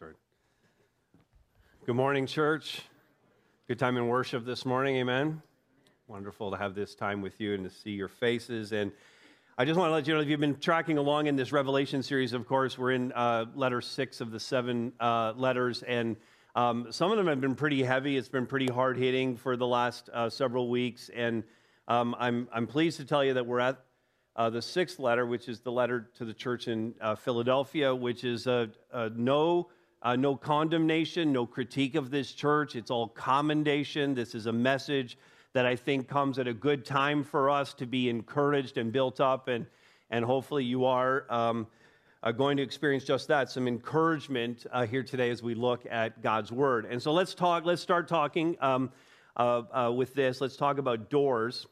start. Good morning, church. Good time in worship this morning. Amen. Wonderful to have this time with you and to see your faces. And I just want to let you know if you've been tracking along in this Revelation series, of course, we're in uh, letter six of the seven uh, letters. And um, some of them have been pretty heavy. It's been pretty hard hitting for the last uh, several weeks. And um, I'm, I'm pleased to tell you that we're at uh, the sixth letter, which is the letter to the church in uh, Philadelphia, which is a, a no, uh, no condemnation, no critique of this church. It's all commendation. This is a message that I think comes at a good time for us to be encouraged and built up, and, and hopefully you are um, uh, going to experience just that some encouragement uh, here today as we look at God's Word. And so let's talk, let's start talking um, uh, with this. Let's talk about doors.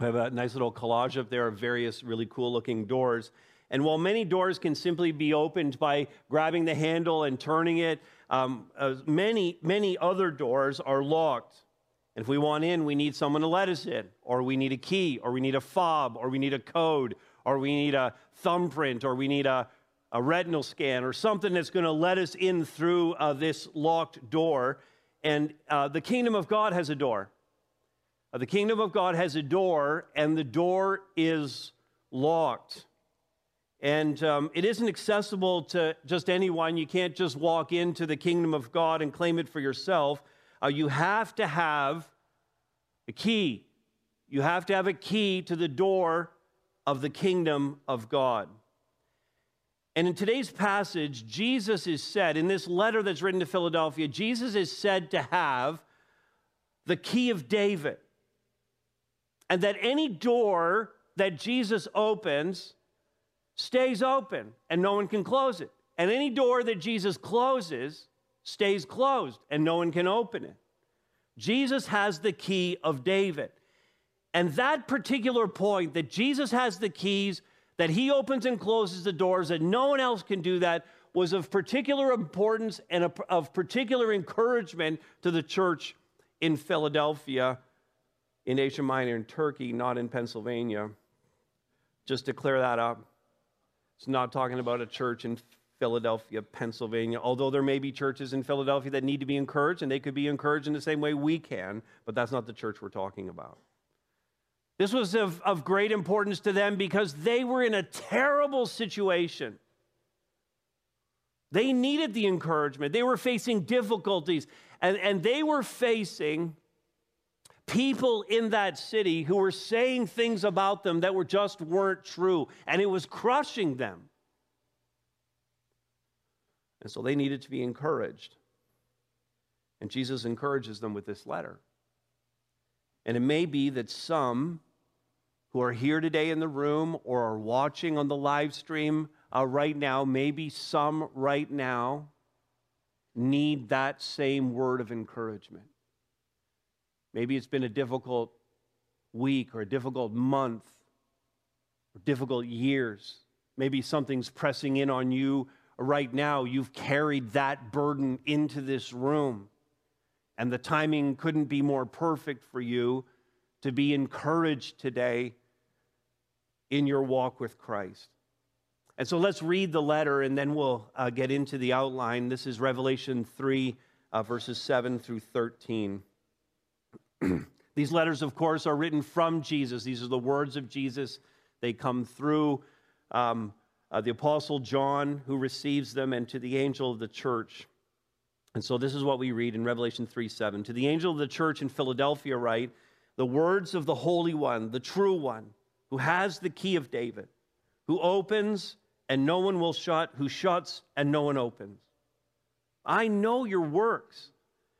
We have a nice little collage up there of various really cool looking doors. And while many doors can simply be opened by grabbing the handle and turning it, um, uh, many, many other doors are locked. And if we want in, we need someone to let us in, or we need a key, or we need a fob, or we need a code, or we need a thumbprint, or we need a, a retinal scan, or something that's going to let us in through uh, this locked door. And uh, the kingdom of God has a door. Uh, the kingdom of God has a door, and the door is locked. And um, it isn't accessible to just anyone. You can't just walk into the kingdom of God and claim it for yourself. Uh, you have to have a key. You have to have a key to the door of the kingdom of God. And in today's passage, Jesus is said, in this letter that's written to Philadelphia, Jesus is said to have the key of David and that any door that Jesus opens stays open and no one can close it. And any door that Jesus closes stays closed and no one can open it. Jesus has the key of David. And that particular point that Jesus has the keys, that he opens and closes the doors, that no one else can do that, was of particular importance and of particular encouragement to the church in Philadelphia in Asia Minor in Turkey, not in Pennsylvania. Just to clear that up. It's not talking about a church in Philadelphia, Pennsylvania, although there may be churches in Philadelphia that need to be encouraged, and they could be encouraged in the same way we can, but that's not the church we're talking about. This was of, of great importance to them because they were in a terrible situation. They needed the encouragement. They were facing difficulties, and, and they were facing people in that city who were saying things about them that were just weren't true, and it was crushing them. And so they needed to be encouraged. And Jesus encourages them with this letter. And it may be that some who are here today in the room or are watching on the live stream uh, right now, maybe some right now, need that same word of encouragement. Maybe it's been a difficult week or a difficult month or difficult years. Maybe something's pressing in on you right now. You've carried that burden into this room, and the timing couldn't be more perfect for you to be encouraged today in your walk with Christ. And so let's read the letter and then we'll uh, get into the outline. This is Revelation 3, uh, verses 7 through 13. These letters, of course, are written from Jesus. These are the words of Jesus. They come through um, uh, the Apostle John, who receives them, and to the angel of the church. And so this is what we read in Revelation 3 7. To the angel of the church in Philadelphia, write, The words of the Holy One, the true one, who has the key of David, who opens and no one will shut, who shuts and no one opens. I know your works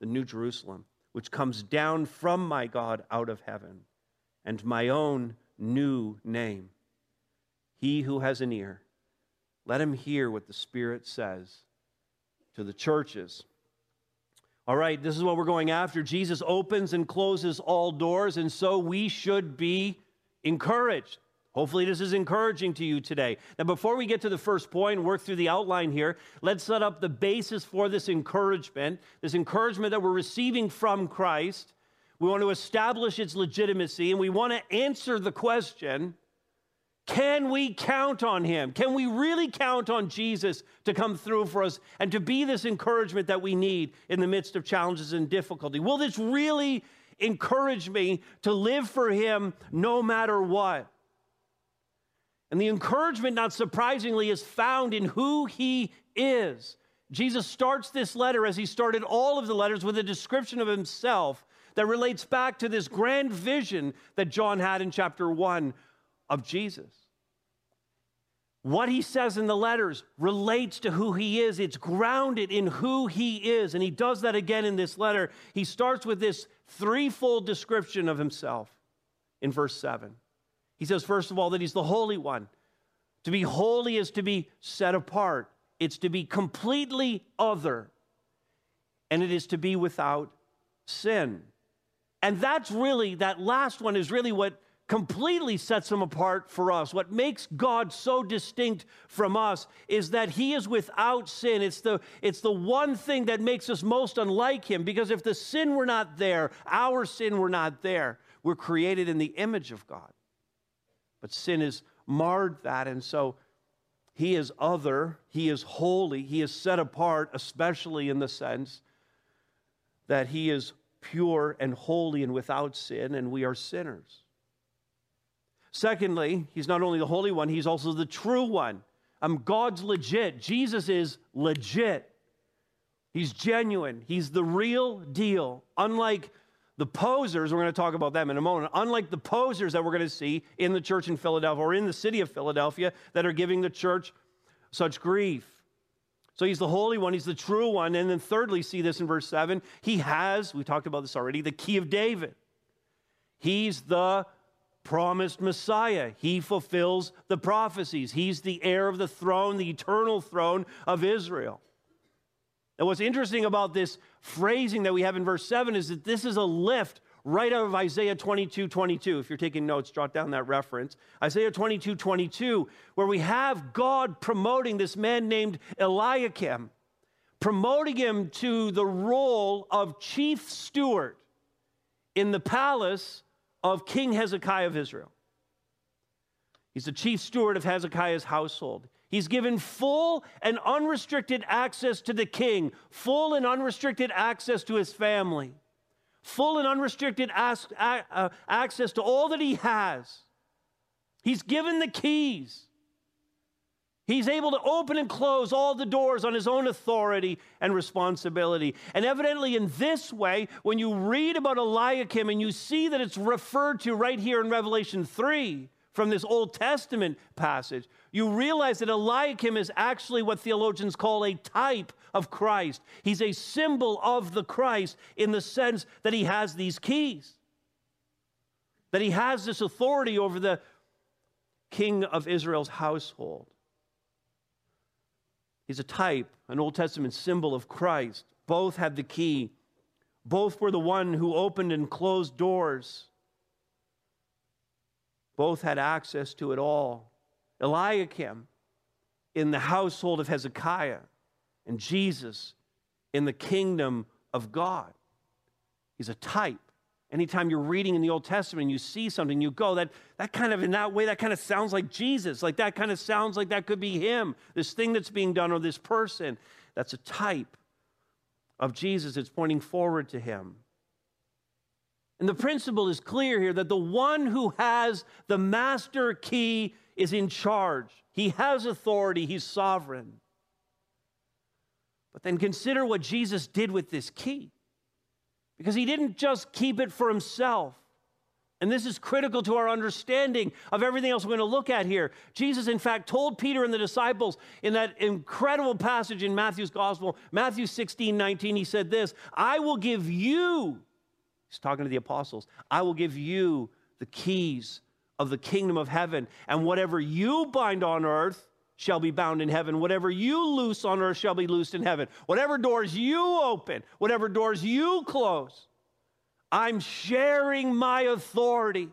the New Jerusalem, which comes down from my God out of heaven, and my own new name. He who has an ear, let him hear what the Spirit says to the churches. All right, this is what we're going after. Jesus opens and closes all doors, and so we should be encouraged. Hopefully, this is encouraging to you today. Now, before we get to the first point and work through the outline here, let's set up the basis for this encouragement, this encouragement that we're receiving from Christ. We want to establish its legitimacy, and we want to answer the question can we count on him? Can we really count on Jesus to come through for us and to be this encouragement that we need in the midst of challenges and difficulty? Will this really encourage me to live for him no matter what? And the encouragement, not surprisingly, is found in who he is. Jesus starts this letter, as he started all of the letters, with a description of himself that relates back to this grand vision that John had in chapter 1 of Jesus. What he says in the letters relates to who he is. It's grounded in who he is. And he does that again in this letter. He starts with this threefold description of himself in verse 7. He says, first of all, that he's the Holy One. To be holy is to be set apart, it's to be completely other, and it is to be without sin. And that's really, that last one is really what completely sets him apart for us. What makes God so distinct from us is that he is without sin. It's the, it's the one thing that makes us most unlike him because if the sin were not there, our sin were not there, we're created in the image of God. But sin has marred that. And so he is other, he is holy, he is set apart, especially in the sense that he is pure and holy and without sin, and we are sinners. Secondly, he's not only the Holy One, he's also the true one. Um, God's legit. Jesus is legit. He's genuine. He's the real deal. Unlike the posers, we're going to talk about them in a moment, unlike the posers that we're going to see in the church in Philadelphia or in the city of Philadelphia that are giving the church such grief. So he's the Holy One, he's the true one. And then, thirdly, see this in verse 7 he has, we talked about this already, the key of David. He's the promised Messiah. He fulfills the prophecies. He's the heir of the throne, the eternal throne of Israel. And what's interesting about this phrasing that we have in verse 7 is that this is a lift right out of Isaiah 22 22. If you're taking notes, jot down that reference. Isaiah 22 22, where we have God promoting this man named Eliakim, promoting him to the role of chief steward in the palace of King Hezekiah of Israel. He's the chief steward of Hezekiah's household. He's given full and unrestricted access to the king, full and unrestricted access to his family, full and unrestricted uh, access to all that he has. He's given the keys. He's able to open and close all the doors on his own authority and responsibility. And evidently, in this way, when you read about Eliakim and you see that it's referred to right here in Revelation 3 from this Old Testament passage, you realize that Eliakim is actually what theologians call a type of Christ. He's a symbol of the Christ in the sense that he has these keys, that he has this authority over the king of Israel's household. He's a type, an Old Testament symbol of Christ. Both had the key. Both were the one who opened and closed doors. Both had access to it all. Eliakim in the household of Hezekiah, and Jesus in the kingdom of God. He's a type. Anytime you're reading in the Old Testament and you see something, you go, that, that kind of, in that way, that kind of sounds like Jesus. Like that kind of sounds like that could be him, this thing that's being done or this person. That's a type of Jesus. It's pointing forward to him. And the principle is clear here that the one who has the master key is in charge. He has authority, he's sovereign. But then consider what Jesus did with this key. Because he didn't just keep it for himself. And this is critical to our understanding of everything else we're going to look at here. Jesus, in fact, told Peter and the disciples in that incredible passage in Matthew's gospel, Matthew 16, 19, he said this I will give you, he's talking to the apostles, I will give you the keys of the kingdom of heaven. And whatever you bind on earth shall be bound in heaven. Whatever you loose on earth shall be loosed in heaven. Whatever doors you open, whatever doors you close I'm sharing my authority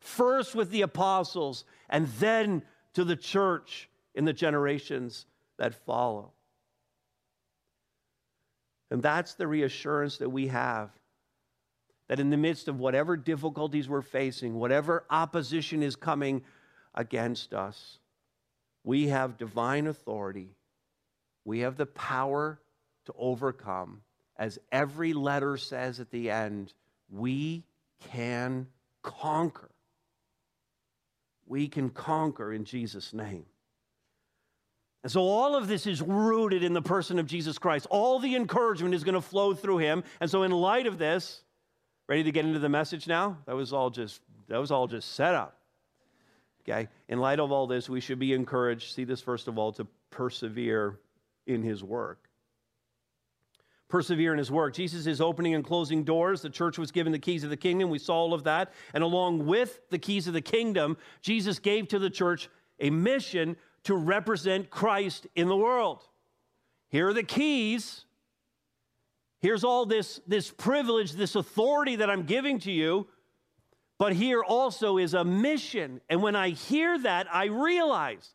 first with the apostles and then to the church in the generations that follow. And that's the reassurance that we have that in the midst of whatever difficulties we're facing, whatever opposition is coming against us, we have divine authority. We have the power to overcome. As every letter says at the end, we can conquer. We can conquer in Jesus' name. And so all of this is rooted in the person of Jesus Christ. All the encouragement is going to flow through him. And so in light of this, ready to get into the message now? That was all just that was all just set up. Okay? In light of all this, we should be encouraged, see this first of all, to persevere in his work persevere in his work. Jesus is opening and closing doors. The church was given the keys of the kingdom. We saw all of that. And along with the keys of the kingdom, Jesus gave to the church a mission to represent Christ in the world. Here are the keys. Here's all this, this privilege, this authority that I'm giving to you. But here also is a mission. And when I hear that, I realize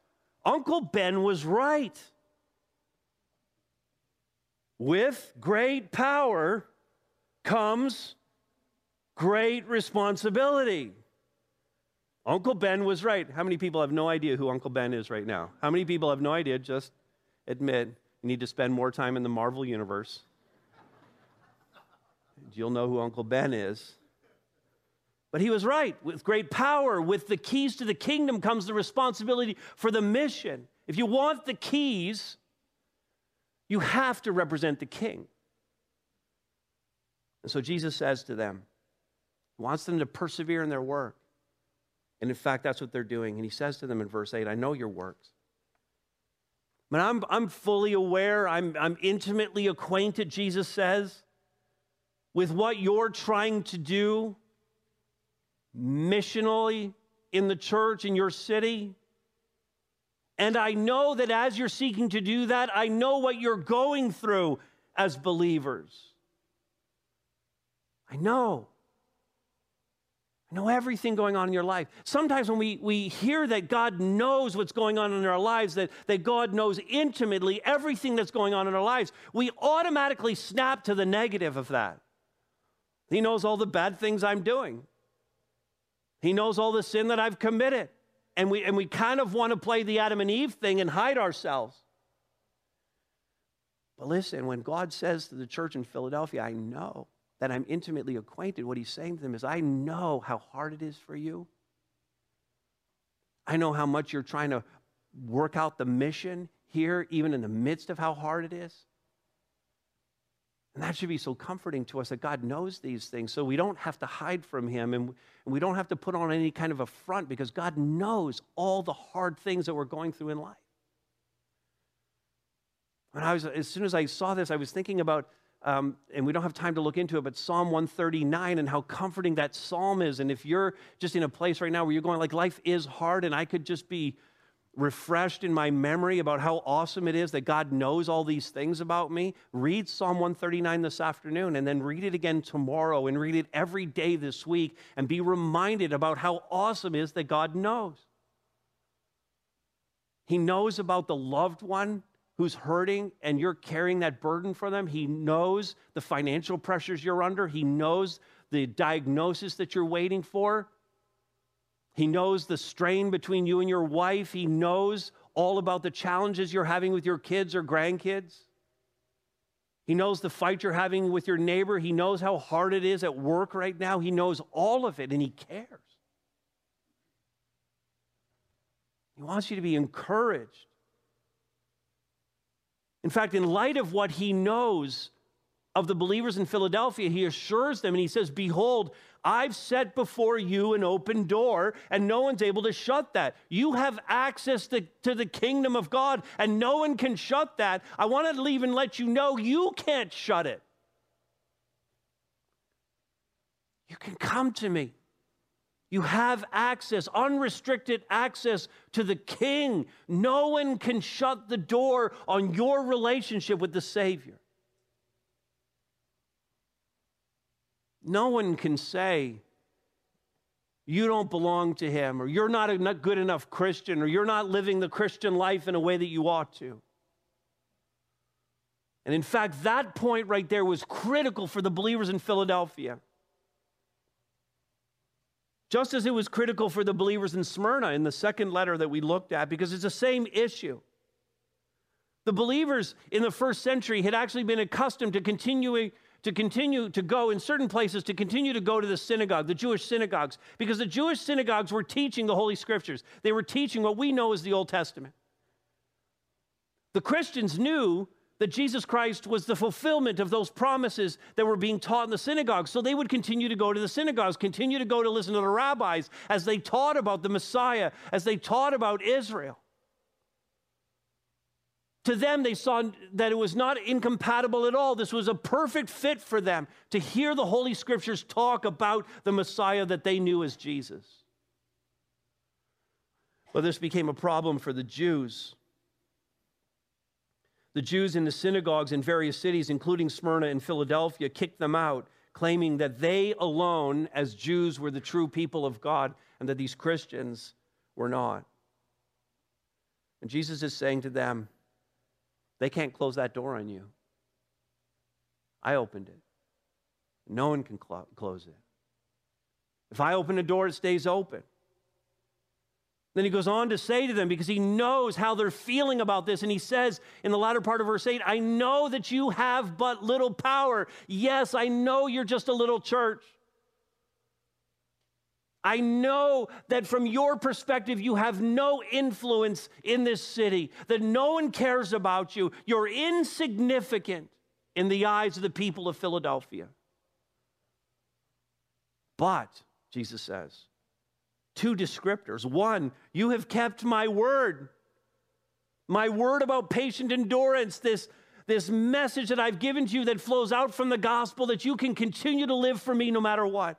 Uncle Ben was right. With great power comes great responsibility. Uncle Ben was right. How many people have no idea who Uncle Ben is right now? How many people have no idea? Just admit you need to spend more time in the Marvel universe. You'll know who Uncle Ben is. But he was right. With great power, with the keys to the kingdom comes the responsibility for the mission. If you want the keys, you have to represent the king. And so Jesus says to them, he wants them to persevere in their work. And in fact, that's what they're doing. And he says to them in verse 8, I know your works. But I'm, I'm fully aware, I'm, I'm intimately acquainted, Jesus says, with what you're trying to do missionally in the church, in your city. And I know that as you're seeking to do that, I know what you're going through as believers. I know. I know everything going on in your life. Sometimes when we, we hear that God knows what's going on in our lives, that, that God knows intimately everything that's going on in our lives, we automatically snap to the negative of that. He knows all the bad things I'm doing, He knows all the sin that I've committed and we, and we kind of want to play the Adam and Eve thing and hide ourselves. But listen, when God says to the church in Philadelphia, I know that I'm intimately acquainted, what he's saying to them is, I know how hard it is for you. I know how much you're trying to work out the mission here, even in the midst of how hard it is. And that should be so comforting to us that God knows these things so we don't have to hide from Him and we don't have to put on any kind of a front because God knows all the hard things that we're going through in life. When I was, as soon as I saw this, I was thinking about, um, and we don't have time to look into it, but Psalm 139 and how comforting that psalm is. And if you're just in a place right now where you're going, like, life is hard and I could just be refreshed in my memory about how awesome it is that God knows all these things about me, read Psalm 139 this afternoon and then read it again tomorrow and read it every day this week and be reminded about how awesome it is that God knows. He knows about the loved one who's hurting and you're carrying that burden for them. He knows the financial pressures you're under. He knows the diagnosis that you're waiting for. He knows the strain between you and your wife. He knows all about the challenges you're having with your kids or grandkids. He knows the fight you're having with your neighbor. He knows how hard it is at work right now. He knows all of it and he cares. He wants you to be encouraged. In fact, in light of what he knows of the believers in Philadelphia, he assures them and he says, Behold, I've set before you an open door, and no one's able to shut that. You have access to, to the kingdom of God, and no one can shut that. I want to leave and let you know you can't shut it. You can come to me. You have access, unrestricted access to the King. No one can shut the door on your relationship with the Savior. No one can say, you don't belong to Him, or you're not a good enough Christian, or you're not living the Christian life in a way that you ought to. And in fact, that point right there was critical for the believers in Philadelphia. Just as it was critical for the believers in Smyrna in the second letter that we looked at, because it's the same issue. The believers in the first century had actually been accustomed to continuing to continue to go in certain places to continue to go to the synagogue, the Jewish synagogues, because the Jewish synagogues were teaching the Holy Scriptures. They were teaching what we know as the Old Testament. The Christians knew that Jesus Christ was the fulfillment of those promises that were being taught in the synagogues. So they would continue to go to the synagogues, continue to go to listen to the rabbis as they taught about the Messiah, as they taught about Israel. To them, they saw that it was not incompatible at all. This was a perfect fit for them to hear the Holy Scriptures talk about the Messiah that they knew as Jesus. But this became a problem for the Jews the Jews in the synagogues in various cities, including Smyrna and Philadelphia, kicked them out, claiming that they alone, as Jews, were the true people of God and that these Christians were not. And Jesus is saying to them, they can't close that door on you. I opened it. No one can cl- close it. If I open a door, it stays open. Then he goes on to say to them, because he knows how they're feeling about this, and he says in the latter part of verse 8, I know that you have but little power. Yes, I know you're just a little church. I know that from your perspective, you have no influence in this city, that no one cares about you. You're insignificant in the eyes of the people of Philadelphia. But, Jesus says, two descriptors. One, you have kept my word. My word about patient endurance, this, this message that I've given to you that flows out from the gospel that you can continue to live for me no matter what.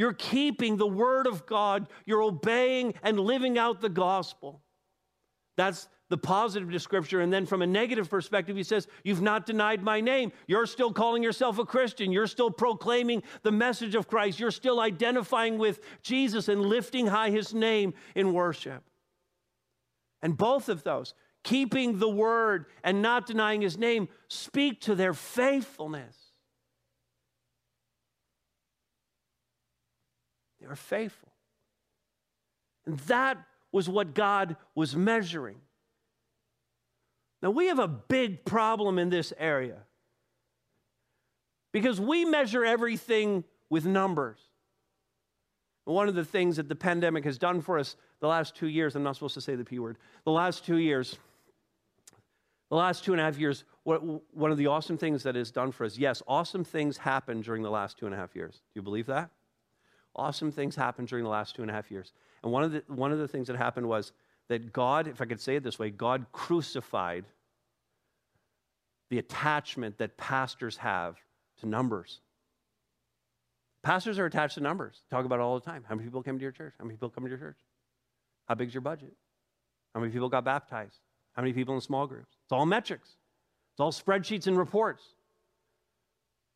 You're keeping the word of God, you're obeying and living out the gospel. That's the positive description. And then from a negative perspective, he says, You've not denied my name. You're still calling yourself a Christian. You're still proclaiming the message of Christ. You're still identifying with Jesus and lifting high his name in worship. And both of those, keeping the word and not denying his name, speak to their faithfulness. They are faithful. And that was what God was measuring. Now, we have a big problem in this area because we measure everything with numbers. One of the things that the pandemic has done for us the last two years, I'm not supposed to say the P word, the last two years, the last two and a half years, one of the awesome things that has done for us, yes, awesome things happened during the last two and a half years. Do you believe that? Awesome things happened during the last two and a half years. And one of the, one of the things that happened was that God, if I could say it this way, God crucified the attachment that pastors have to numbers. Pastors are attached to numbers. Talk about it all the time. How many people came to your church? How many people come to your church? How big's your budget? How many people got baptized? How many people in small groups? It's all metrics. It's all spreadsheets and reports.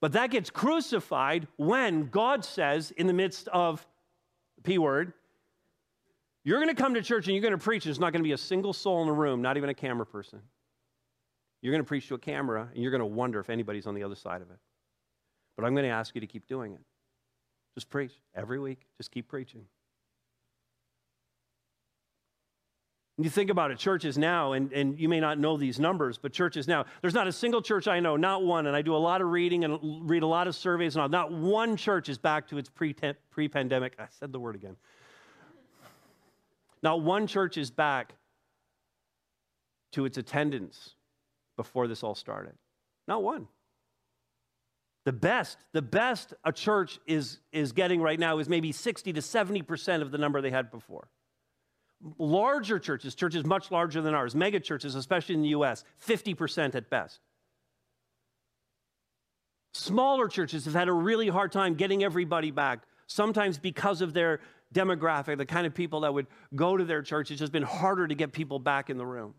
But that gets crucified when God says, in the midst of the P word, you're going to come to church and you're going to preach, there's not going to be a single soul in the room, not even a camera person. You're going to preach to a camera, and you're going to wonder if anybody's on the other side of it. But I'm going to ask you to keep doing it. Just preach every week. Just keep preaching. And you think about it, churches now, and, and you may not know these numbers, but churches now, there's not a single church I know, not one, and I do a lot of reading and read a lot of surveys and all. Not one church is back to its pre pandemic. I said the word again. Not one church is back to its attendance before this all started? Not one. The best, the best a church is, is getting right now is maybe 60 to 70% of the number they had before. Larger churches, churches much larger than ours, mega churches, especially in the US, 50% at best. Smaller churches have had a really hard time getting everybody back, sometimes because of their demographic, the kind of people that would go to their church. It's just been harder to get people back in the room.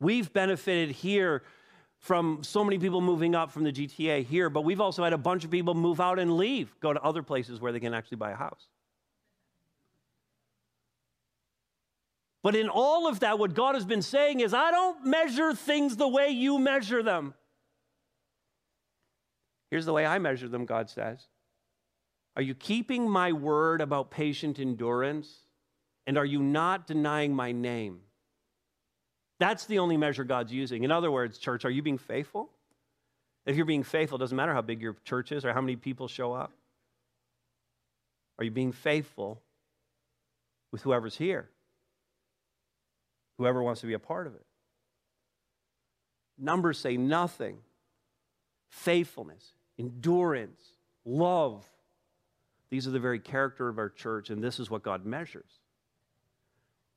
We've benefited here from so many people moving up from the GTA here, but we've also had a bunch of people move out and leave, go to other places where they can actually buy a house. But in all of that, what God has been saying is, I don't measure things the way you measure them. Here's the way I measure them, God says. Are you keeping my word about patient endurance? And are you not denying my name? That's the only measure God's using. In other words, church, are you being faithful? If you're being faithful, it doesn't matter how big your church is or how many people show up. Are you being faithful with whoever's here? Whoever wants to be a part of it. Numbers say nothing. Faithfulness, endurance, love. These are the very character of our church, and this is what God measures.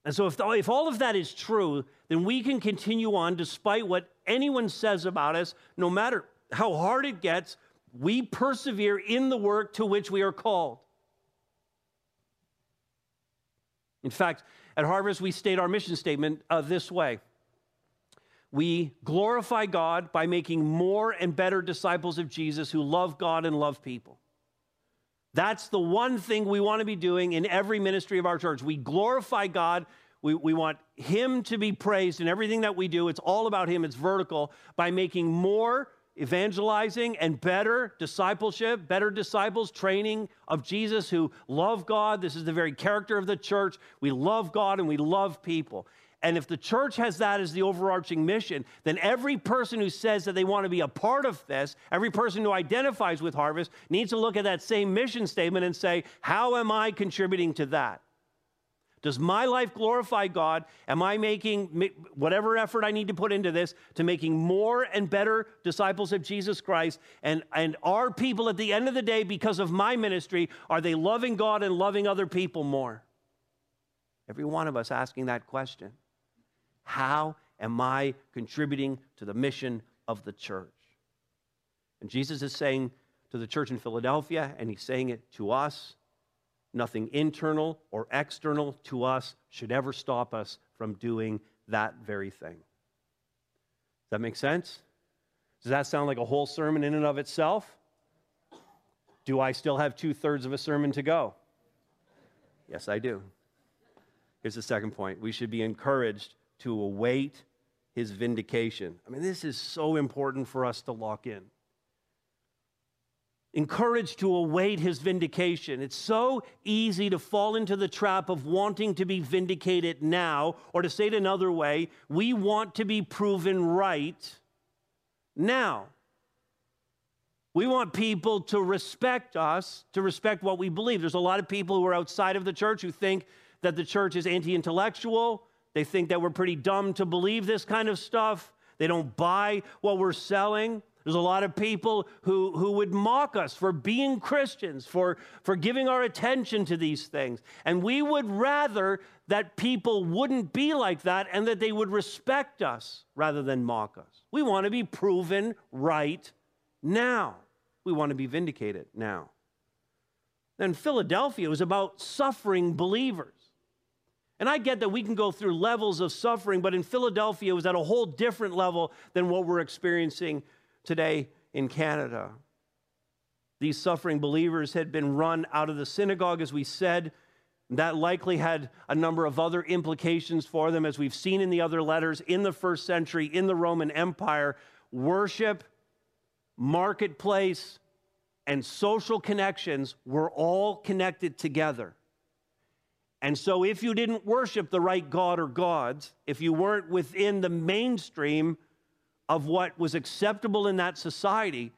And so, if, if all of that is true, then we can continue on despite what anyone says about us, no matter how hard it gets, we persevere in the work to which we are called. In fact, at Harvest, we state our mission statement uh, this way We glorify God by making more and better disciples of Jesus who love God and love people. That's the one thing we want to be doing in every ministry of our church. We glorify God. We, we want Him to be praised in everything that we do. It's all about Him, it's vertical, by making more evangelizing and better discipleship, better disciples, training of Jesus who love God. This is the very character of the church. We love God and we love people. And if the church has that as the overarching mission, then every person who says that they want to be a part of this, every person who identifies with Harvest, needs to look at that same mission statement and say, How am I contributing to that? Does my life glorify God? Am I making whatever effort I need to put into this to making more and better disciples of Jesus Christ? And, and are people at the end of the day, because of my ministry, are they loving God and loving other people more? Every one of us asking that question. How am I contributing to the mission of the church? And Jesus is saying to the church in Philadelphia, and he's saying it to us nothing internal or external to us should ever stop us from doing that very thing. Does that make sense? Does that sound like a whole sermon in and of itself? Do I still have two thirds of a sermon to go? Yes, I do. Here's the second point we should be encouraged to await his vindication. I mean, this is so important for us to lock in. Encouraged to await his vindication. It's so easy to fall into the trap of wanting to be vindicated now, or to say it another way, we want to be proven right now. We want people to respect us, to respect what we believe. There's a lot of people who are outside of the church who think that the church is anti intellectual, they think that we're pretty dumb to believe this kind of stuff. They don't buy what we're selling. There's a lot of people who, who would mock us for being Christians, for, for giving our attention to these things. And we would rather that people wouldn't be like that and that they would respect us rather than mock us. We want to be proven right now. We want to be vindicated now. Then Philadelphia was about suffering believers. And I get that we can go through levels of suffering, but in Philadelphia, it was at a whole different level than what we're experiencing today in Canada. These suffering believers had been run out of the synagogue, as we said. That likely had a number of other implications for them, as we've seen in the other letters in the first century in the Roman Empire. Worship, marketplace, and social connections were all connected together. And so, if you didn't worship the right God or gods, if you weren't within the mainstream of what was acceptable in that society,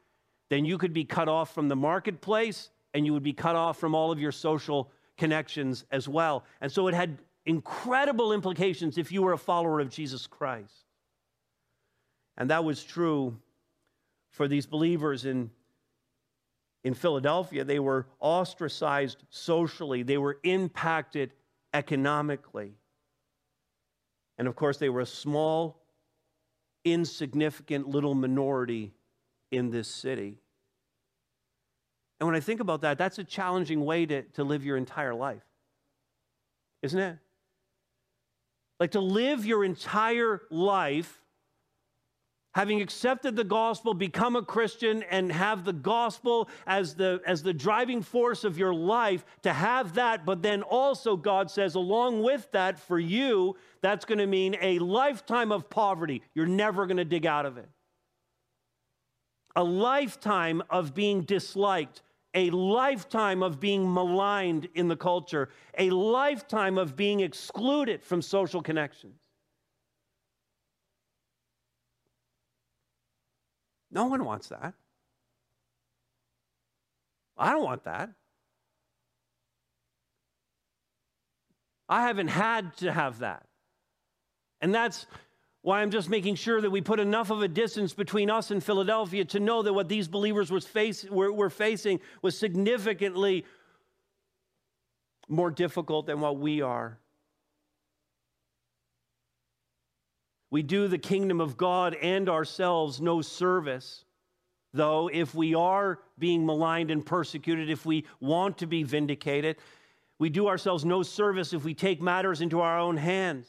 then you could be cut off from the marketplace and you would be cut off from all of your social connections as well. And so, it had incredible implications if you were a follower of Jesus Christ. And that was true for these believers in, in Philadelphia. They were ostracized socially, they were impacted economically. And of course, they were a small, insignificant little minority in this city. And when I think about that, that's a challenging way to, to live your entire life, isn't it? Like to live your entire life having accepted the gospel become a christian and have the gospel as the as the driving force of your life to have that. But then also god says along with that for you that's going to mean a lifetime of poverty. You're never going to dig out of it. A lifetime of being disliked a lifetime of being maligned in the culture, a lifetime of being excluded from social connections. No one wants that. I don't want that. I haven't had to have that. And that's why I'm just making sure that we put enough of a distance between us and Philadelphia to know that what these believers was face, were, were facing was significantly more difficult than what we are. We do the kingdom of God and ourselves no service, though, if we are being maligned and persecuted, if we want to be vindicated, we do ourselves no service if we take matters into our own hands.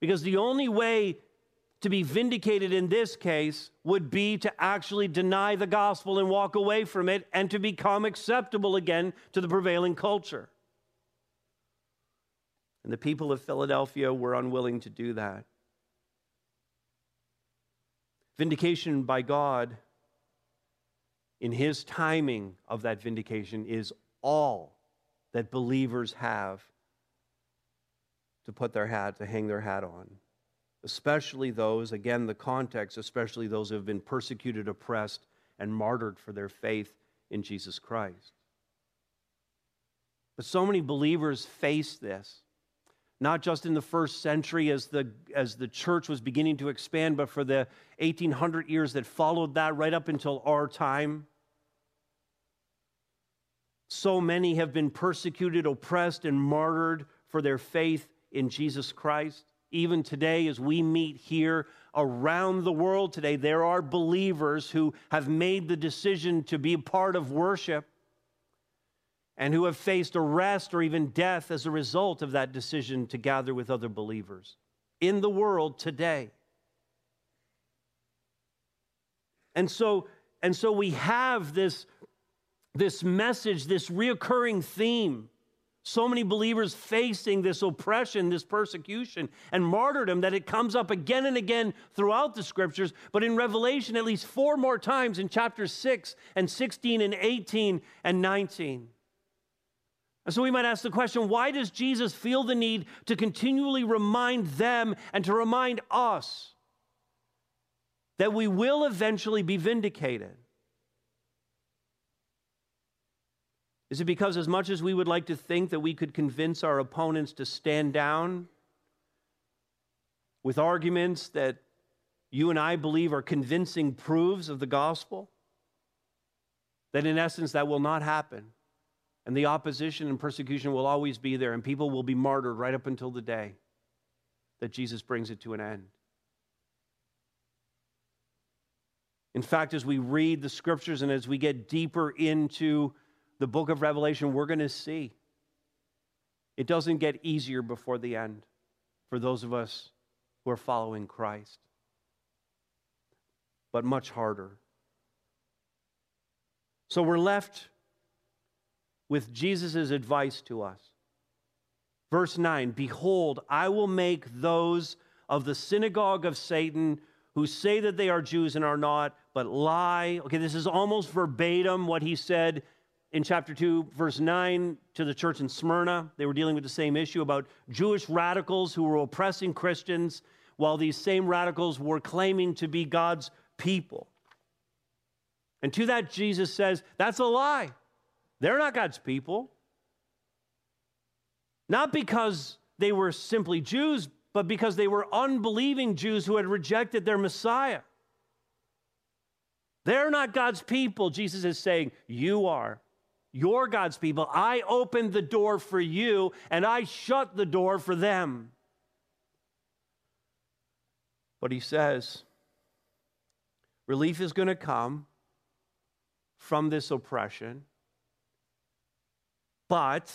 Because the only way to be vindicated in this case would be to actually deny the gospel and walk away from it and to become acceptable again to the prevailing culture. And the people of Philadelphia were unwilling to do that. Vindication by God, in His timing of that vindication, is all that believers have to put their hat, to hang their hat on. Especially those, again, the context, especially those who have been persecuted, oppressed, and martyred for their faith in Jesus Christ. But so many believers face this not just in the first century as the, as the church was beginning to expand, but for the 1800 years that followed that right up until our time. So many have been persecuted, oppressed, and martyred for their faith in Jesus Christ. Even today, as we meet here around the world today, there are believers who have made the decision to be a part of worship and who have faced arrest or even death as a result of that decision to gather with other believers in the world today. And so, and so we have this, this message, this reoccurring theme. So many believers facing this oppression, this persecution, and martyrdom that it comes up again and again throughout the scriptures. But in Revelation, at least four more times in chapters 6 and 16 and 18 and 19. And so we might ask the question why does Jesus feel the need to continually remind them and to remind us that we will eventually be vindicated? Is it because, as much as we would like to think that we could convince our opponents to stand down with arguments that you and I believe are convincing proofs of the gospel, that in essence that will not happen? And the opposition and persecution will always be there, and people will be martyred right up until the day that Jesus brings it to an end. In fact, as we read the scriptures and as we get deeper into the book of Revelation, we're going to see it doesn't get easier before the end for those of us who are following Christ, but much harder. So we're left with Jesus' advice to us. Verse 9 Behold, I will make those of the synagogue of Satan who say that they are Jews and are not, but lie. Okay, this is almost verbatim what he said in chapter 2, verse 9, to the church in Smyrna. They were dealing with the same issue about Jewish radicals who were oppressing Christians, while these same radicals were claiming to be God's people. And to that, Jesus says, That's a lie. They're not God's people. Not because they were simply Jews, but because they were unbelieving Jews who had rejected their Messiah. They're not God's people. Jesus is saying, You are. You're God's people. I opened the door for you, and I shut the door for them. But he says, relief is going to come from this oppression, but,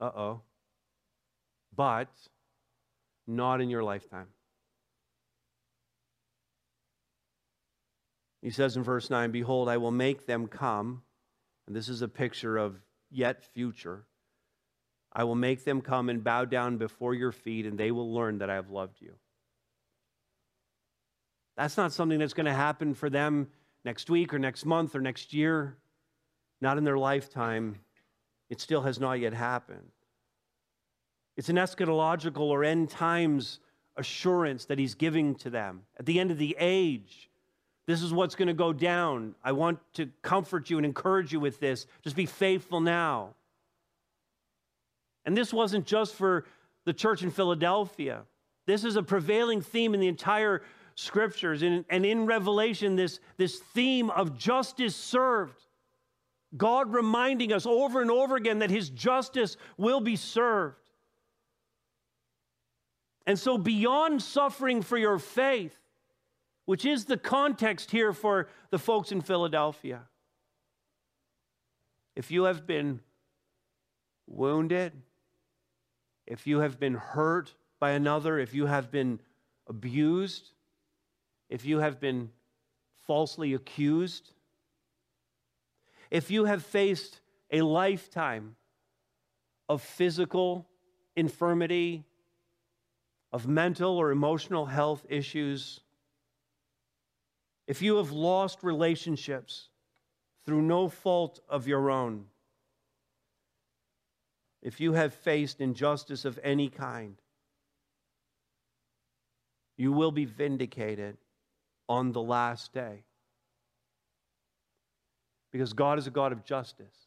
uh oh, but not in your lifetime. He says in verse 9, Behold, I will make them come. And this is a picture of yet future. I will make them come and bow down before your feet, and they will learn that I have loved you. That's not something that's going to happen for them next week or next month or next year, not in their lifetime. It still has not yet happened. It's an eschatological or end times assurance that he's giving to them. At the end of the age, this is what's going to go down. I want to comfort you and encourage you with this. Just be faithful now. And this wasn't just for the church in Philadelphia. This is a prevailing theme in the entire scriptures. And, in Revelation, this, this theme of justice served. God reminding us over and over again that his justice will be served. And so, beyond suffering for your faith, which is the context here for the folks in Philadelphia. If you have been wounded, if you have been hurt by another, if you have been abused, if you have been falsely accused, if you have faced a lifetime of physical infirmity, of mental or emotional health issues, if you have lost relationships through no fault of your own, if you have faced injustice of any kind, you will be vindicated on the last day. Because God is a God of justice.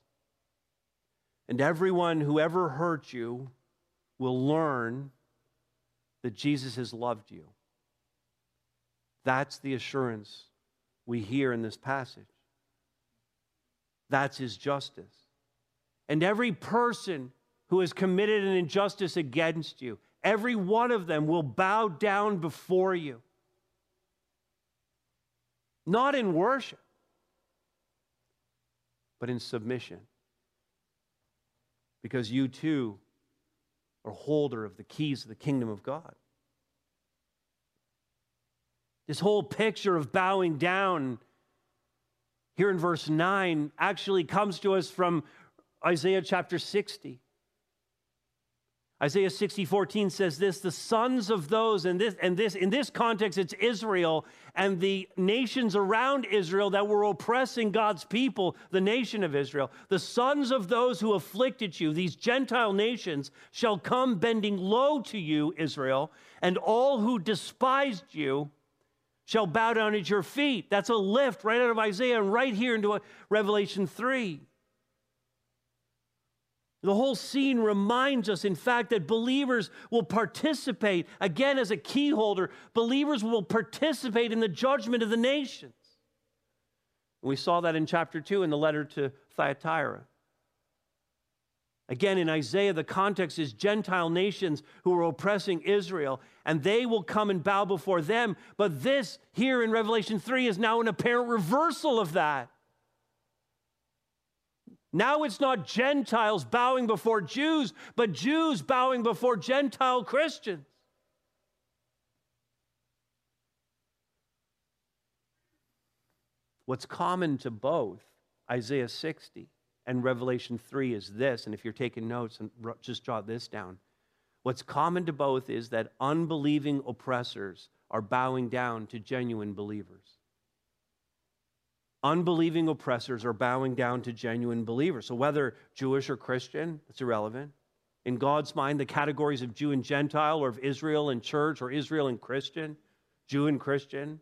And everyone who ever hurt you will learn that Jesus has loved you. That's the assurance we hear in this passage. That's his justice. And every person who has committed an injustice against you, every one of them will bow down before you. Not in worship, but in submission. Because you too are holder of the keys of the kingdom of God. This whole picture of bowing down here in verse 9 actually comes to us from Isaiah chapter 60. Isaiah 60, 14 says this the sons of those, and this, and this, in this context, it's Israel and the nations around Israel that were oppressing God's people, the nation of Israel. The sons of those who afflicted you, these Gentile nations, shall come bending low to you, Israel, and all who despised you shall bow down at your feet. That's a lift right out of Isaiah and right here into Revelation 3. The whole scene reminds us, in fact, that believers will participate, again, as a key holder, believers will participate in the judgment of the nations. We saw that in chapter 2 in the letter to Thyatira. Again, in Isaiah, the context is Gentile nations who are oppressing Israel, and they will come and bow before them. But this here in Revelation 3 is now an apparent reversal of that. Now it's not Gentiles bowing before Jews, but Jews bowing before Gentile Christians. What's common to both, Isaiah 60 and Revelation 3 is this, and if you're taking notes, and just jot this down. What's common to both is that unbelieving oppressors are bowing down to genuine believers. Unbelieving oppressors are bowing down to genuine believers. So, whether Jewish or Christian, it's irrelevant. In God's mind, the categories of Jew and Gentile, or of Israel and church, or Israel and Christian, Jew and Christian,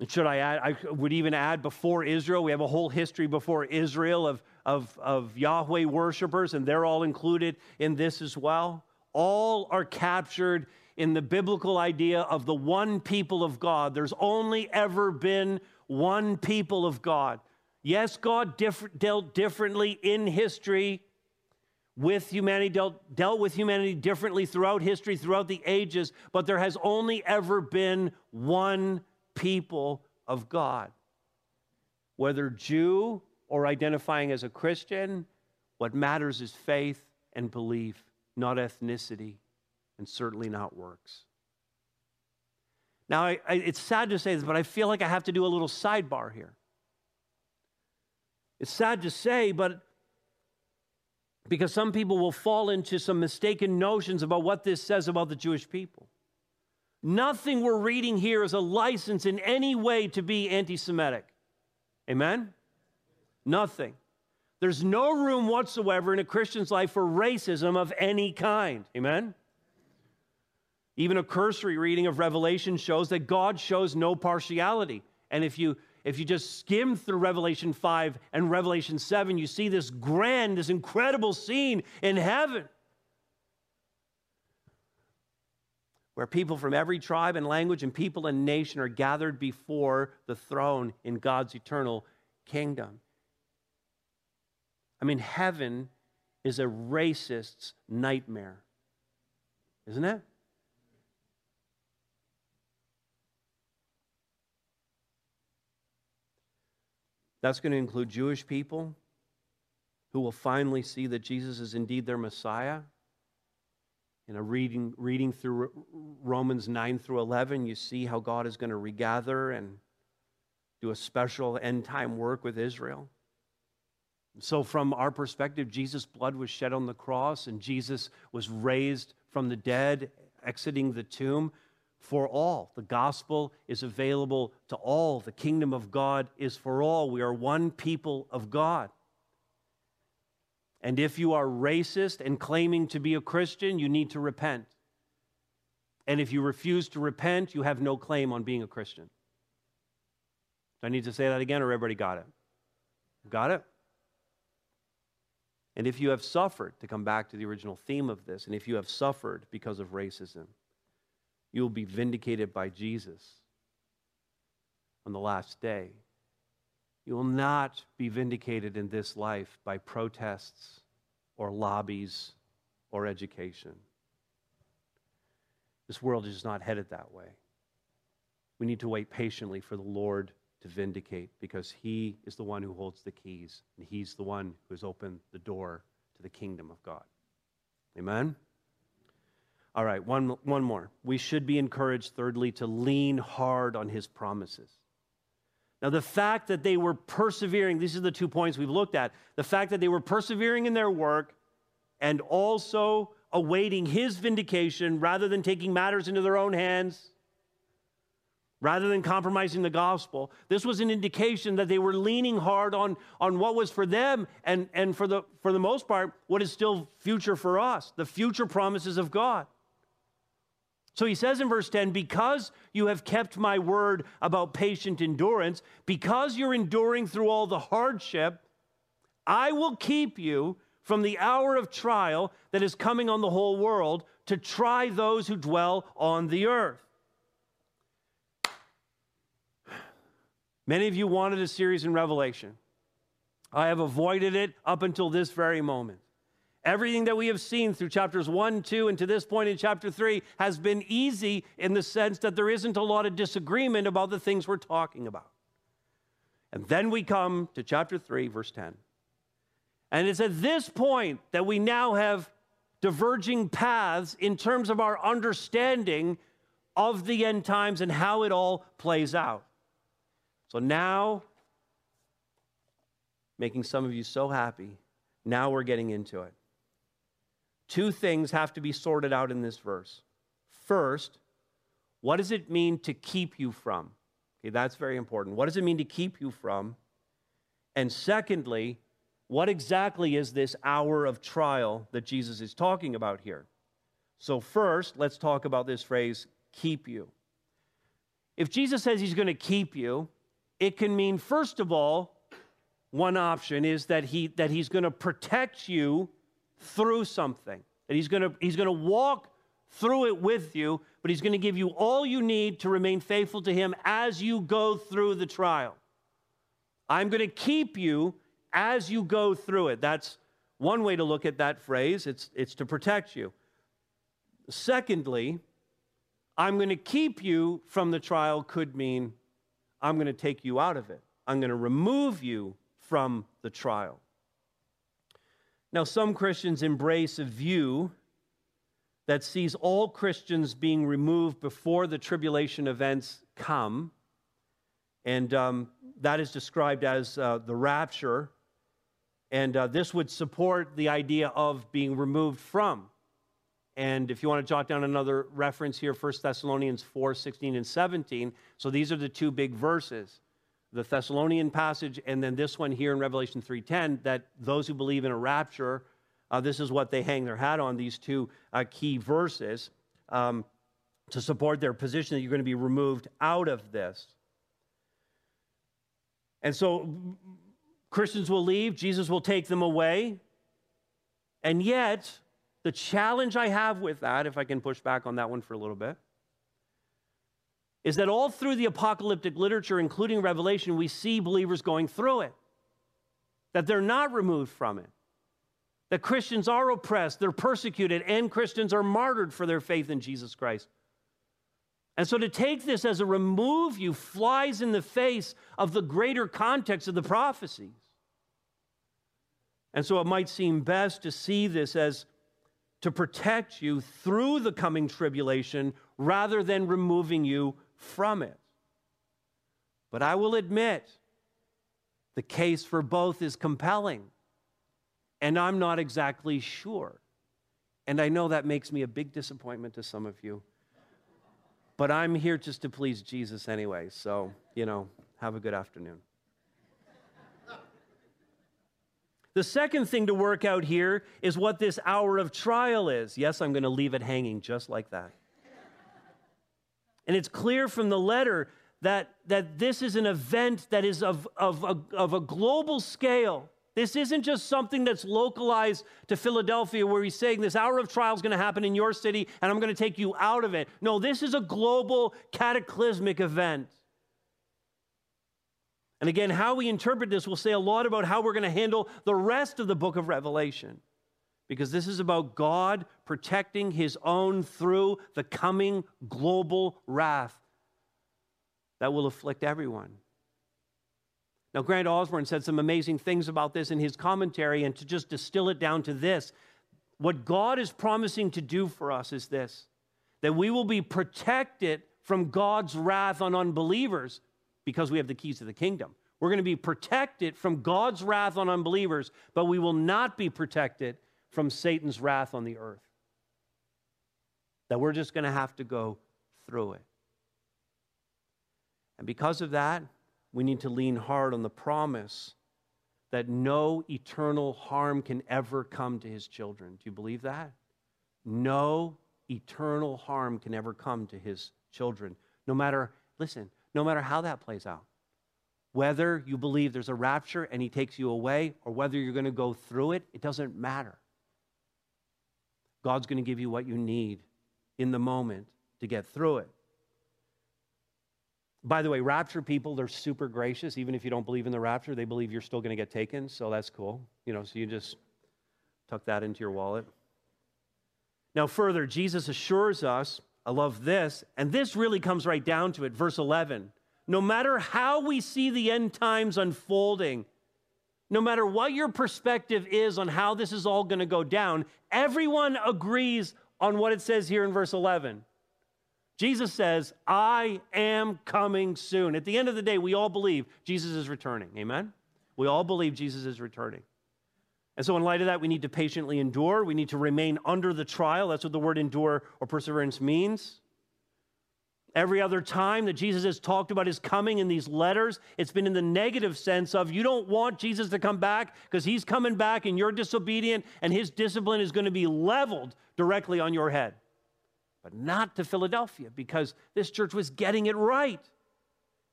And should I add, I would even add before Israel, we have a whole history before Israel of, of, of Yahweh worshipers, and they're all included in this as well. All are captured in the biblical idea of the one people of God. There's only ever been one people of God. Yes, God dealt differently in history with humanity, dealt, dealt with humanity differently throughout history, throughout the ages, but there has only ever been one people of God. Whether Jew or identifying as a Christian, what matters is faith and belief, not ethnicity, and certainly not works. Now, I, I, it's sad to say this, but I feel like I have to do a little sidebar here. It's sad to say, but because some people will fall into some mistaken notions about what this says about the Jewish people. Nothing we're reading here is a license in any way to be anti Semitic. Amen? Nothing. There's no room whatsoever in a Christian's life for racism of any kind. Amen? Even a cursory reading of Revelation shows that God shows no partiality. And if you if you just skim through Revelation 5 and Revelation 7, you see this grand, this incredible scene in heaven where people from every tribe and language and people and nation are gathered before the throne in God's eternal kingdom. I mean, heaven is a racist's nightmare, isn't it? That's going to include Jewish people who will finally see that Jesus is indeed their Messiah. In a reading, reading through Romans 9 through 11, you see how God is going to regather and do a special end time work with Israel. So, from our perspective, Jesus' blood was shed on the cross and Jesus was raised from the dead, exiting the tomb for all. The gospel is available to all. The kingdom of God is for all. We are one people of God. And if you are racist and claiming to be a Christian, you need to repent. And if you refuse to repent, you have no claim on being a Christian. Do I need to say that again, or everybody got it? Got it? And if you have suffered, to come back to the original theme of this, and if you have suffered because of racism, you will be vindicated by Jesus on the last day. You will not be vindicated in this life by protests or lobbies or education. This world is not headed that way. We need to wait patiently for the Lord to vindicate because He is the one who holds the keys and He's the one who has opened the door to the kingdom of God. Amen? All right, one, one more. We should be encouraged, thirdly, to lean hard on his promises. Now, the fact that they were persevering, these are the two points we've looked at. The fact that they were persevering in their work and also awaiting his vindication rather than taking matters into their own hands, rather than compromising the gospel. This was an indication that they were leaning hard on, on what was for them and, and for, the, for the most part, what is still future for us, the future promises of God. So he says in verse 10 Because you have kept my word about patient endurance, because you're enduring through all the hardship, I will keep you from the hour of trial that is coming on the whole world to try those who dwell on the earth. Many of you wanted a series in Revelation. I have avoided it up until this very moment. Everything that we have seen through chapters 1, 2, and to this point in chapter 3 has been easy in the sense that there isn't a lot of disagreement about the things we're talking about. And then we come to chapter 3, verse 10. And it's at this point that we now have diverging paths in terms of our understanding of the end times and how it all plays out. So now, making some of you so happy, now we're getting into it. Two things have to be sorted out in this verse. First, what does it mean to keep you from? Okay, that's very important. What does it mean to keep you from? And secondly, what exactly is this hour of trial that Jesus is talking about here? So, first, let's talk about this phrase, keep you. if Jesus says he's going to keep you, it can mean, first of all, one option is that, he, that he's going to protect you through something, that he's going to, he's going to walk through it with you, but he's going to give you all you need to remain faithful to him as you go through the trial. I'm going to keep you as you go through it. That's one way to look at that phrase. It's, it's to protect you. Secondly, I'm going to keep you from the trial could mean I'm going to take you out of it. I'm going to remove you from the trial. Now, some Christians embrace a view that sees all Christians being removed before the tribulation events come. And um, that is described as uh, the rapture. And uh, this would support the idea of being removed from. And if you want to jot down another reference here, 1 Thessalonians 4 16 and 17. So these are the two big verses the Thessalonian passage and then this one here in Revelation 3:10 that those who believe in a rapture uh, this is what they hang their hat on these two uh, key verses um, to support their position that you're going to be removed out of this. And so Christians will leave, Jesus will take them away. And yet, the challenge I have with that, if I can push back on that one for a little bit, is that all through the apocalyptic literature, including Revelation, we see believers going through it, that they're not removed from it, that Christians are oppressed, they're persecuted, and Christians are martyred for their faith in Jesus Christ. And so to take this as a remove you flies in the face of the greater context of the prophecies. And so it might seem best to see this as to protect you through the coming tribulation rather than removing you from it. But I will admit, the case for both is compelling. And I'm not exactly sure. And I know that makes me a big disappointment to some of you. But I'm here just to please Jesus anyway. So, you know, have a good afternoon. The second thing to work out here is what this hour of trial is. Yes, I'm going to leave it hanging just like that. And it's clear from the letter that, that this is an event that is of, of, of, of a global scale. This isn't just something that's localized to Philadelphia where he's saying this hour of trial is going to happen in your city and I'm going to take you out of it. No, this is a global cataclysmic event. And again, how we interpret this will say a lot about how we're going to handle the rest of the book of Revelation. Because this is about God protecting his own through the coming global wrath that will afflict everyone. Now, Grant Osborne said some amazing things about this in his commentary, and to just distill it down to this what God is promising to do for us is this that we will be protected from God's wrath on unbelievers because we have the keys to the kingdom. We're going to be protected from God's wrath on unbelievers, but we will not be protected from Satan's wrath on the earth. That we're just going to have to go through it. And because of that, we need to lean hard on the promise that no eternal harm can ever come to his children. Do you believe that? No eternal harm can ever come to his children. No matter, listen, no matter how that plays out. Whether you believe there's a rapture and he takes you away, or whether you're going to go through it, it doesn't matter. God's going to give you what you need in the moment to get through it. By the way, rapture people, they're super gracious. Even if you don't believe in the rapture, they believe you're still going to get taken. So that's cool. You know, so you just tuck that into your wallet. Now, further, Jesus assures us, I love this, and this really comes right down to it. Verse 11 No matter how we see the end times unfolding, no matter what your perspective is on how this is all going to go down, everyone agrees on what it says here in verse 11. Jesus says, I am coming soon. At the end of the day, we all believe Jesus is returning. Amen? We all believe Jesus is returning. And so, in light of that, we need to patiently endure. We need to remain under the trial. That's what the word endure or perseverance means. Every other time that Jesus has talked about his coming in these letters, it's been in the negative sense of you don't want Jesus to come back because he's coming back and you're disobedient and his discipline is going to be leveled directly on your head. but not to Philadelphia because this church was getting it right.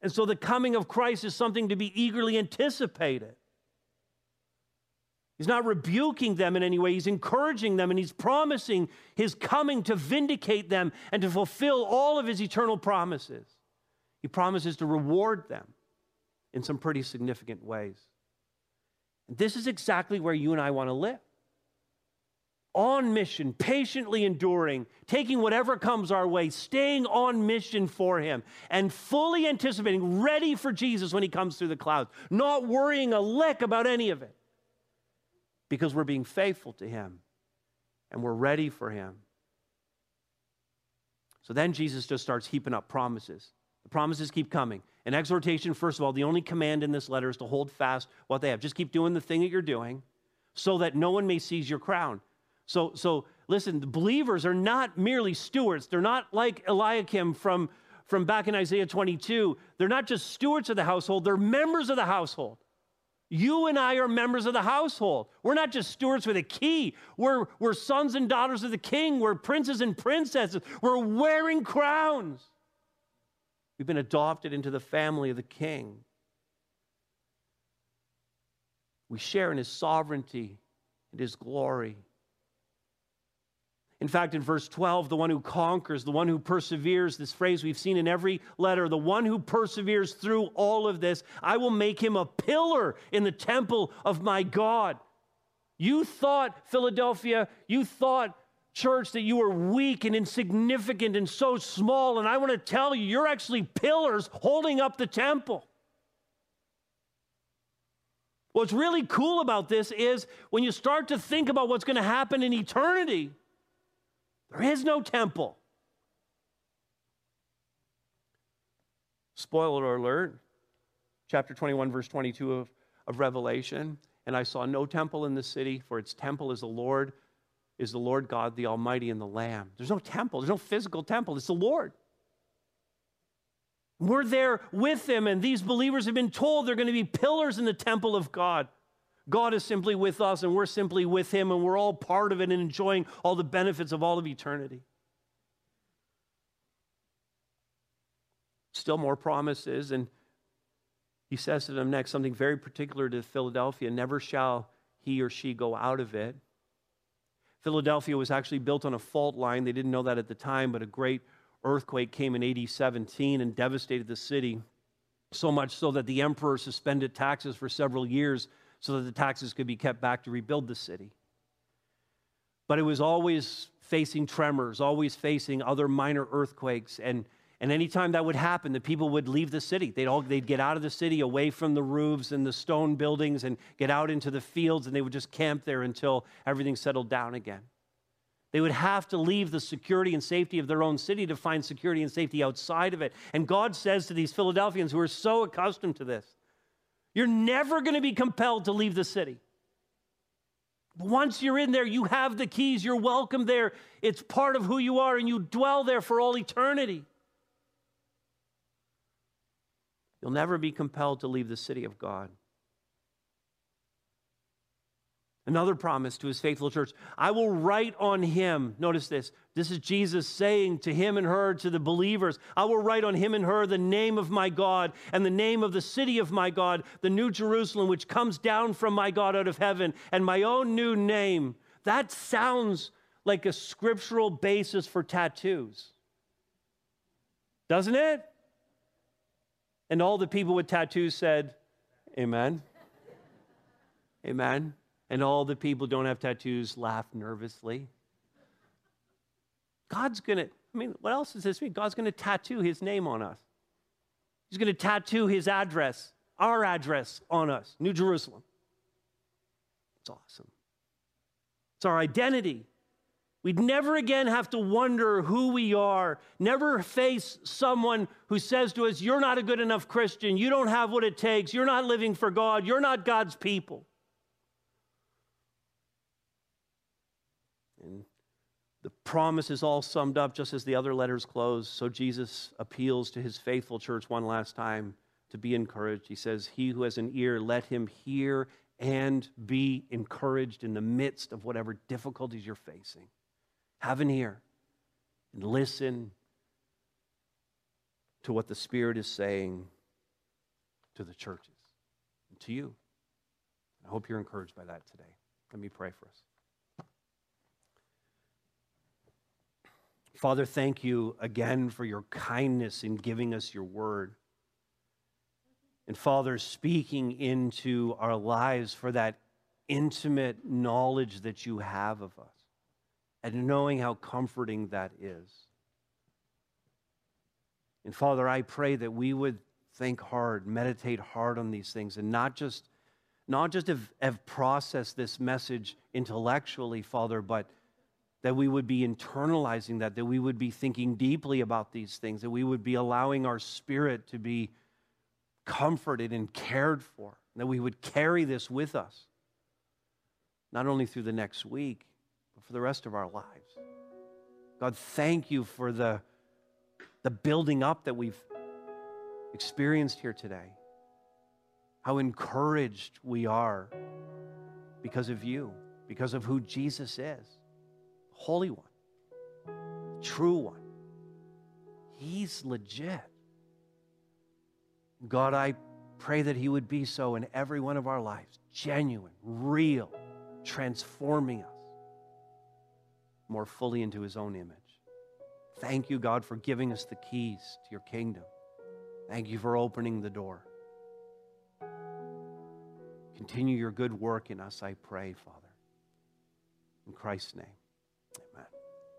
And so the coming of Christ is something to be eagerly anticipated. He's not rebuking them in any way. He's encouraging them and he's promising his coming to vindicate them and to fulfill all of his eternal promises. He promises to reward them in some pretty significant ways. And this is exactly where you and I want to live on mission, patiently enduring, taking whatever comes our way, staying on mission for Him, and fully anticipating, ready for Jesus when He comes through the clouds, not worrying a lick about any of it because we're being faithful to Him and we're ready for Him. So then Jesus just starts heaping up promises. The promises keep coming. An exhortation, first of all, the only command in this letter is to hold fast what they have. Just keep doing the thing that you're doing so that no one may seize your crown. So, so listen, the believers are not merely stewards. They're not like Eliakim from, from back in Isaiah 22. They're not just stewards of the household, they're members of the household. You and I are members of the household. We're not just stewards with a key. We're, we're sons and daughters of the king. We're princes and princesses. We're wearing crowns. We've been adopted into the family of the king. We share in his sovereignty and his glory. In fact, in verse 12, the one who conquers, the one who perseveres, this phrase we've seen in every letter, the one who perseveres through all of this, I will make him a pillar in the temple of my God. You thought, Philadelphia, you thought, church, that you were weak and insignificant and so small. And I want to tell you, you're actually pillars holding up the temple. What's really cool about this is when you start to think about what's going to happen in eternity there is no temple. Spoiler alert, chapter 21, verse 22 of, of Revelation. And I saw no temple in the city, for its temple is the Lord, is the Lord God, the Almighty, and the Lamb. There's no temple, there's no physical temple, it's the Lord. We're there with them, and these believers have been told they're going to be pillars in the temple of God. God is simply with us and we're simply with Him and we're all part of it and enjoying all the benefits of all of eternity. Still more promises, and he says to them next something very particular to Philadelphia never shall he or she go out of it. Philadelphia was actually built on a fault line. They didn't know that at the time, but a great earthquake came in AD 17 and devastated the city. So much so that the emperor suspended taxes for several years so that the taxes could be kept back to rebuild the city. But it was always facing tremors, always facing other minor earthquakes. And, and anytime that would happen, the people would leave the city. They'd, all, they'd get out of the city, away from the roofs and the stone buildings, and get out into the fields, and they would just camp there until everything settled down again. They would have to leave the security and safety of their own city to find security and safety outside of it. And God says to these Philadelphians who are so accustomed to this, you're never going to be compelled to leave the city. Once you're in there, you have the keys, you're welcome there. It's part of who you are, and you dwell there for all eternity. You'll never be compelled to leave the city of God. Another promise to his faithful church I will write on him. Notice this. This is Jesus saying to him and her, to the believers, I will write on him and her the name of my God and the name of the city of my God, the new Jerusalem, which comes down from my God out of heaven, and my own new name. That sounds like a scriptural basis for tattoos, doesn't it? And all the people with tattoos said, Amen. Amen. And all the people don't have tattoos laugh nervously. God's going to, I mean, what else does this mean? God's going to tattoo his name on us. He's going to tattoo his address, our address on us, New Jerusalem. It's awesome. It's our identity. We'd never again have to wonder who we are, never face someone who says to us, You're not a good enough Christian. You don't have what it takes. You're not living for God. You're not God's people. And the promise is all summed up just as the other letters close. So Jesus appeals to his faithful church one last time to be encouraged. He says, He who has an ear, let him hear and be encouraged in the midst of whatever difficulties you're facing. Have an ear and listen to what the Spirit is saying to the churches and to you. I hope you're encouraged by that today. Let me pray for us. Father, thank you again for your kindness in giving us your word. And Father, speaking into our lives for that intimate knowledge that you have of us and knowing how comforting that is. And Father, I pray that we would think hard, meditate hard on these things, and not just, not just have, have processed this message intellectually, Father, but that we would be internalizing that, that we would be thinking deeply about these things, that we would be allowing our spirit to be comforted and cared for, that we would carry this with us, not only through the next week, but for the rest of our lives. God, thank you for the the building up that we've experienced here today. How encouraged we are because of you, because of who Jesus is Holy One, True One. He's legit. God, I pray that He would be so in every one of our lives genuine, real, transforming us more fully into His own image. Thank you, God, for giving us the keys to your kingdom. Thank you for opening the door. Continue your good work in us, I pray, Father. In Christ's name.